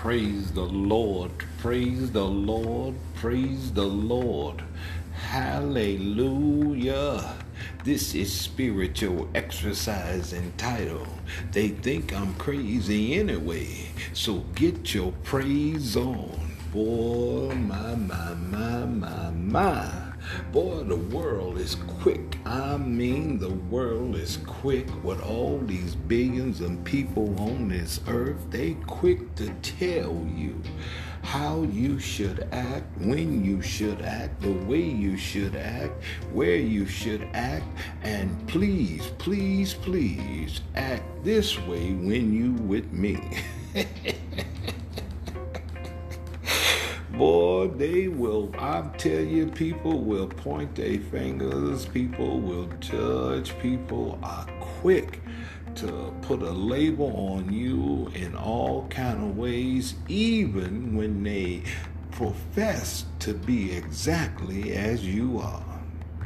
Praise the Lord. Praise the Lord. Praise the Lord. Hallelujah. This is spiritual exercise entitled They Think I'm Crazy Anyway. So get your praise on. Boy, my, my, my, my, my. Boy, the world is quick. I mean, the world is quick with all these billions of people on this earth. They quick to tell you how you should act, when you should act, the way you should act, where you should act, and please, please, please act this way when you with me. Boy, they will, I tell you, people will point their fingers, people will judge, people are quick to put a label on you in all kind of ways, even when they profess to be exactly as you are.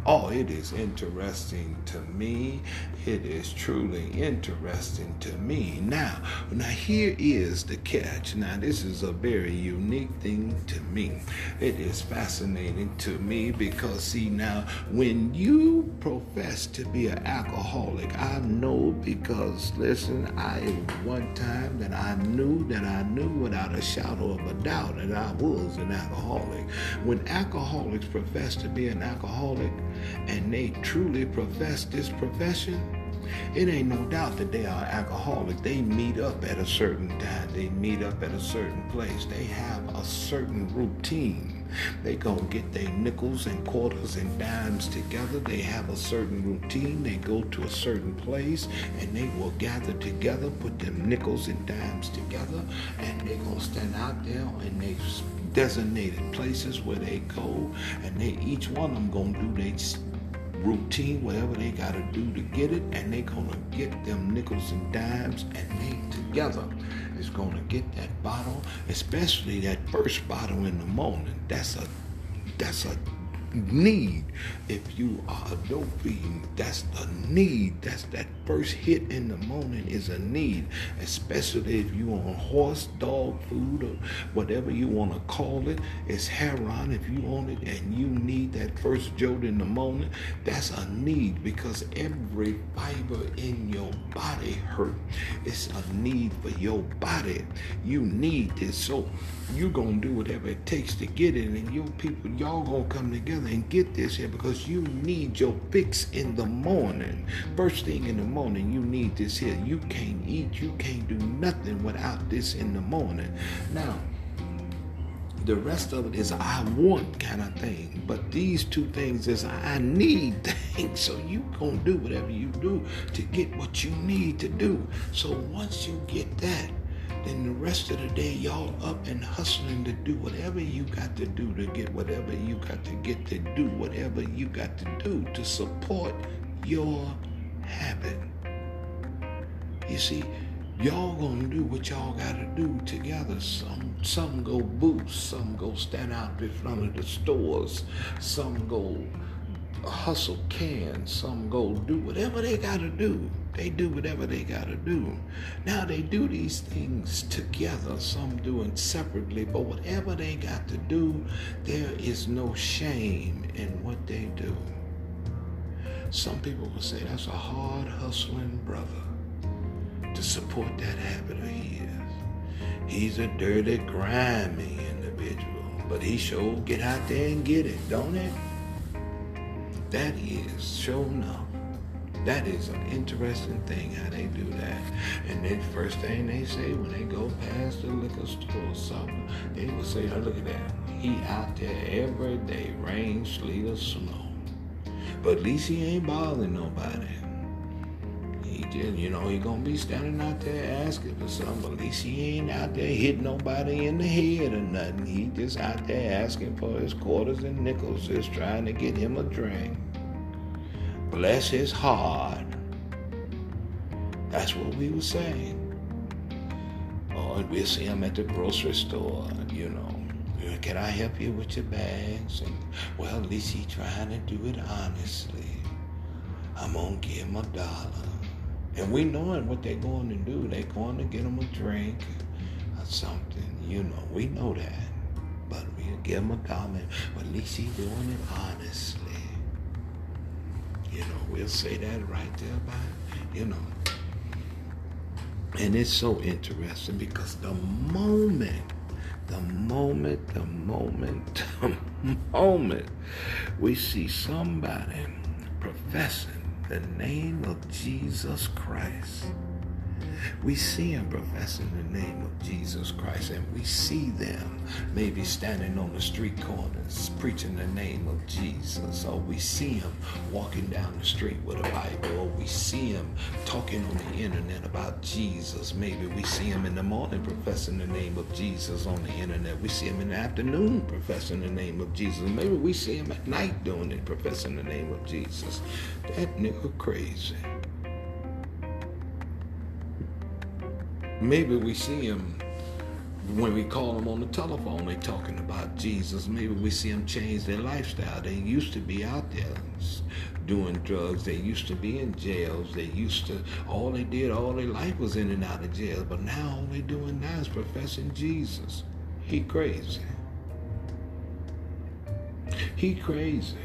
Oh, it is interesting to me. It is truly interesting to me. Now, now here is the catch. Now, this is a very unique thing to me. It is fascinating to me because see now, when you profess to be an alcoholic, I know because listen, I one time that I knew that I knew without a shadow of a doubt that I was an alcoholic. When alcoholics profess to be an alcoholic, and they truly profess this profession, it ain't no doubt that they are alcoholic. They meet up at a certain time. They meet up at a certain place. They have a certain routine. They gonna get their nickels and quarters and dimes together. They have a certain routine. They go to a certain place and they will gather together, put them nickels and dimes together, and they gonna stand out there and they designated places where they go, and they each one of them gonna do their routine, whatever they gotta do to get it, and they gonna get them nickels and dimes, and they together is gonna get that bottle, especially that first bottle in the morning. That's a that's a need. If you are a dope fiend, that's the need. That's that first hit in the morning is a need, especially if you on horse, dog food, or whatever you want to call it. It's heroin if you want it and you need that first jolt in the morning. That's a need because every fiber in your body hurt. It's a need for your body. You need this. So you're gonna do whatever it takes to get it, and your people, y'all gonna come together and get this here because you need your fix in the morning. First thing in the morning, you need this here. You can't eat, you can't do nothing without this in the morning. Now, the rest of it is I want kind of thing. But these two things is I need things. So you gonna do whatever you do to get what you need to do. So once you get that, then the rest of the day y'all up and hustling to do whatever you got to do to get whatever you got to get to do whatever you got to do to support your habit. You see, y'all gonna do what y'all gotta do together. Some some go boost, some go stand out in front of the stores, some go hustle cans, some go do whatever they gotta do. They do whatever they gotta do. Now they do these things together, some doing separately, but whatever they got to do, there is no shame in what they do. Some people will say that's a hard hustling brother to support that habit of his. He's a dirty, grimy individual, but he sure get out there and get it, don't it? That is sure enough. That is an interesting thing how they do that. And then first thing they say when they go past the liquor store or something, they will say, oh, look at that. He out there every day, rain, sleet, or snow. But at least he ain't bothering nobody. He just, you know, he gonna be standing out there asking for something. At least he ain't out there hitting nobody in the head or nothing. He just out there asking for his quarters and nickels, just trying to get him a drink. Bless his heart. That's what we were saying. Or we'll see him at the grocery store, you know. Can I help you with your bags? And well, at least he's trying to do it honestly. I'm gonna give him a dollar. And we knowing what they're going to do. They're going to get him a drink, or something. You know, we know that. But we'll give him a comment. But at least he's doing it honestly. You know, we'll say that right there by, you know. And it's so interesting because the moment, the moment, the moment, the moment we see somebody professing the name of Jesus Christ, we see them professing the name of Jesus Christ, and we see them maybe standing on the street corners preaching the name of Jesus, or we see them walking down the street with a Bible, or we see them talking on the internet about Jesus. Maybe we see them in the morning professing the name of Jesus on the internet. We see them in the afternoon professing the name of Jesus. Maybe we see them at night doing it, professing the name of Jesus. That nigga crazy. Maybe we see him when we call them on the telephone, they talking about Jesus. Maybe we see them change their lifestyle. They used to be out there doing drugs. They used to be in jails. They used to, all they did all their life was in and out of jail. But now all they doing now is professing Jesus. He crazy. He crazy.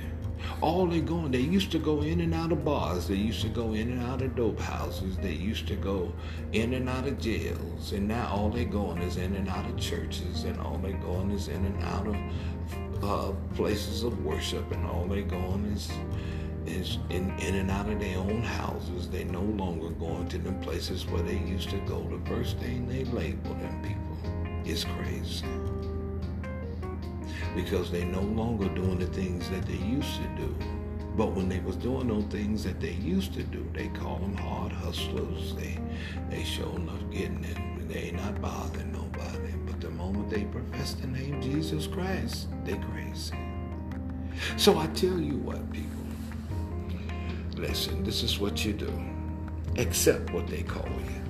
All they going, they used to go in and out of bars. They used to go in and out of dope houses. They used to go in and out of jails. And now all they going is in and out of churches. And all they going is in and out of uh, places of worship. And all they going is is in, in and out of their own houses. They no longer going to the places where they used to go. The first thing they label them people is crazy because they no longer doing the things that they used to do. But when they was doing those things that they used to do, they call them hard hustlers. They they show enough getting it. They not bothering nobody. But the moment they profess the name Jesus Christ, they crazy. So I tell you what, people. Listen, this is what you do. Accept what they call you.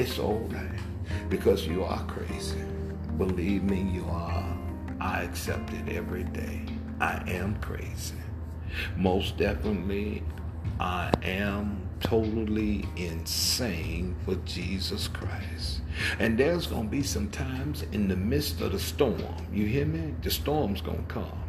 It's all right. Because you are crazy. Believe me, you are. I accept it every day. I am crazy. Most definitely, I am totally insane for Jesus Christ. And there's going to be some times in the midst of the storm. You hear me? The storm's going to come.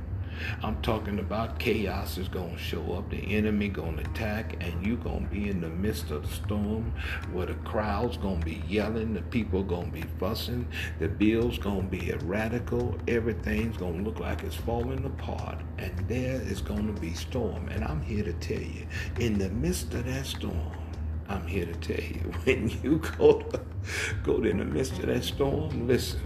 I'm talking about chaos is going to show up, the enemy going to attack, and you going to be in the midst of the storm where the crowd's going to be yelling, the people going to be fussing, the bill's going to be radical, everything's going to look like it's falling apart, and there is going to be storm. And I'm here to tell you, in the midst of that storm, I'm here to tell you, when you go to, go in the midst of that storm, listen,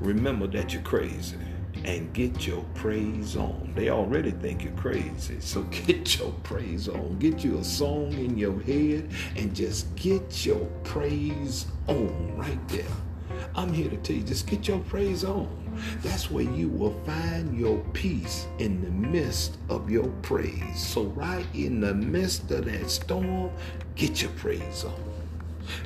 remember that you're crazy and get your praise on. They already think you're crazy, so get your praise on. Get you a song in your head and just get your praise on right there. I'm here to tell you, just get your praise on. That's where you will find your peace in the midst of your praise. So, right in the midst of that storm, get your praise on.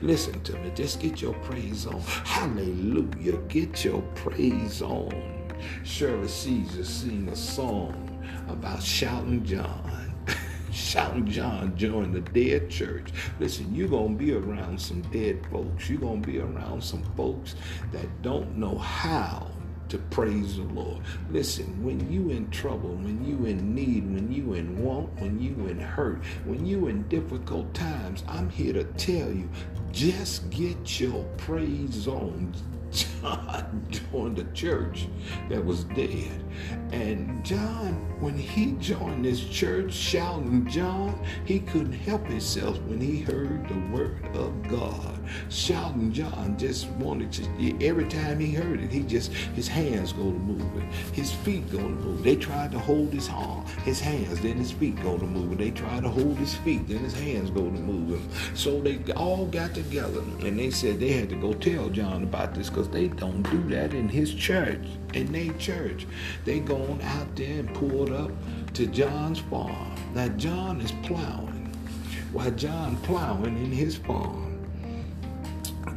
Listen to me, just get your praise on. Hallelujah, get your praise on. Shirley Caesar sing a song about shouting John. shouting John joined the dead church. Listen, you're going to be around some dead folks. You're going to be around some folks that don't know how to praise the Lord. Listen, when you in trouble, when you in need, when you in want, when you in hurt, when you in difficult times, I'm here to tell you, just get your praise on. John joined a church that was dead. And John, when he joined this church shouting John, he couldn't help himself when he heard the word of God. Shouting John just wanted to, every time he heard it, he just, his hands go to moving, his feet go to move. They tried to hold his arm, his hands, then his feet go to moving. They tried to hold his feet, then his hands go to moving. So they all got together and they said they had to go tell John about this because they don't do that in his church, in their church. They gone out there and pulled up to John's farm. Now John is plowing. While John plowing in his farm,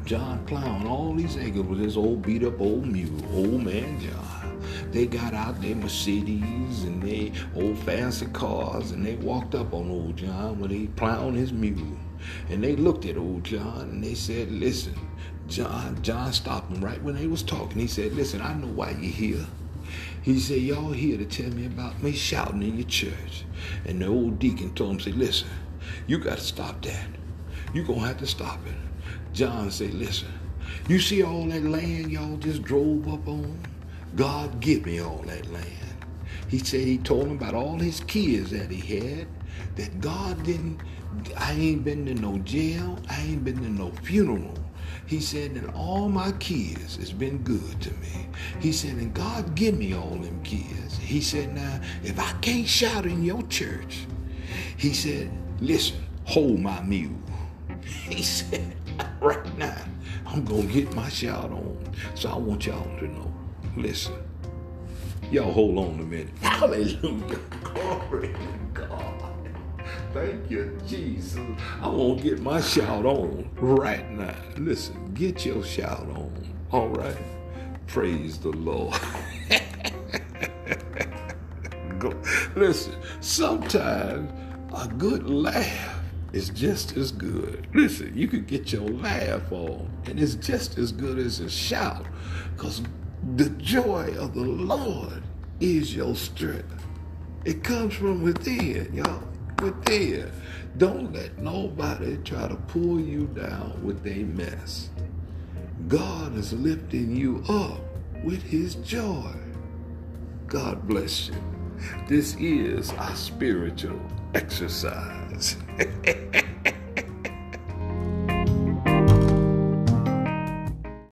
John plowing all these acres with this old beat up old mule, old man John. They got out their Mercedes and they old fancy cars and they walked up on old John when he plowing his mule. And they looked at old John and they said, listen, John, John stopped him right when they was talking. He said, listen, I know why you're here. He said, y'all here to tell me about me shouting in your church. And the old deacon told him, say, listen, you got to stop that. you to have to stop it. John said, listen, you see all that land y'all just drove up on? God give me all that land. He said he told him about all his kids that he had, that God didn't, I ain't been to no jail, I ain't been to no funeral. He said, and all my kids has been good to me. He said, and God give me all them kids. He said, now, if I can't shout in your church, he said, listen, hold my mule. He said, right now, I'm going to get my shout on. So I want y'all to know, listen, y'all hold on a minute. Hallelujah. Glory to God. Thank you, Jesus. I want to get my shout on right now. Listen, get your shout on. All right. Praise the Lord. Listen, sometimes a good laugh is just as good. Listen, you can get your laugh on, and it's just as good as a shout, because the joy of the Lord is your strength. It comes from within, y'all with. Don't let nobody try to pull you down with a mess. God is lifting you up with his joy. God bless you. This is our spiritual exercise.